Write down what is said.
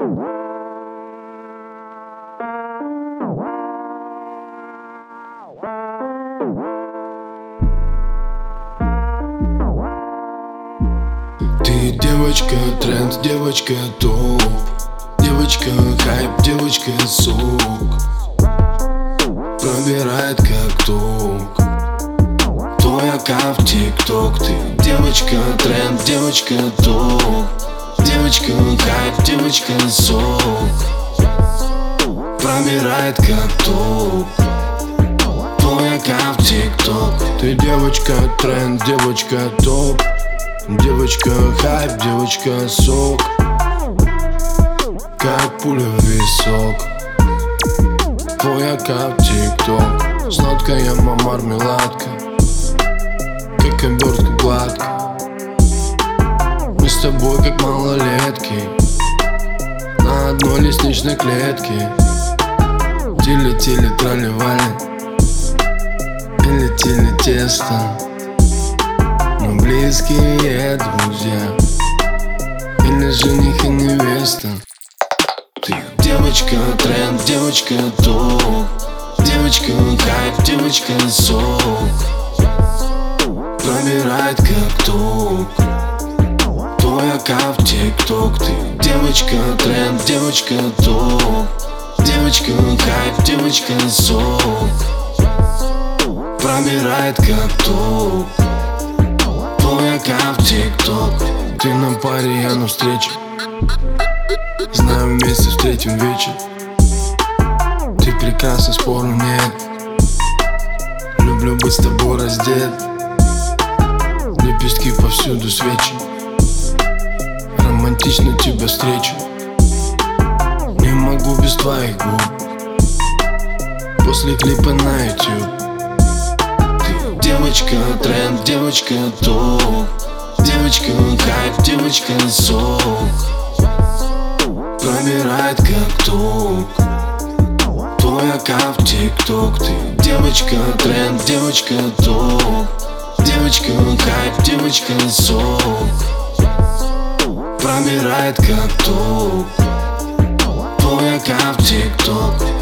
Ты девочка тренд, девочка топ. Девочка хайп, девочка сок. Пробирает как ток. Твой аккаунт тикток. Ты девочка тренд, девочка топ Девочка хайп, девочка сок. Пробирает как ток Твой аккаунт тикток. Ты девочка тренд, девочка топ. Девочка хайп, девочка сок. Как пуля в висок. Твой аккаунт тикток. Сладкая мармеладка Как обертка гладко малолетки На одной лестничной клетке. Тили-тили тролливали Или-тили тесто. Мы близкие друзья. Или жених и невеста. Ты девочка тренд, девочка топ Девочка хайп, девочка сок Пробирает как ток Твой аккаунт тикток Ты девочка тренд, девочка топ Девочка хайп, девочка сок. Пробирает как ток Твой аккаунт тикток. Ты на паре, я на встрече. Знаю, вместе встретим вечер. Ты прекрасна, спору нет. Люблю быть с тобой раздет. Лепестки повсюду свечи Романтично тебя встречу. Не могу без твоих губ. После клипа на YouTube Ты девочка тренд, девочка топ. Девочка хайп, девочка сок. Пробирает как ток. Твой аккаунт тикток. Ты девочка тренд, девочка топ. Девочка хайп, девочка сок Пробирает как ток Твой аккаунт в тикток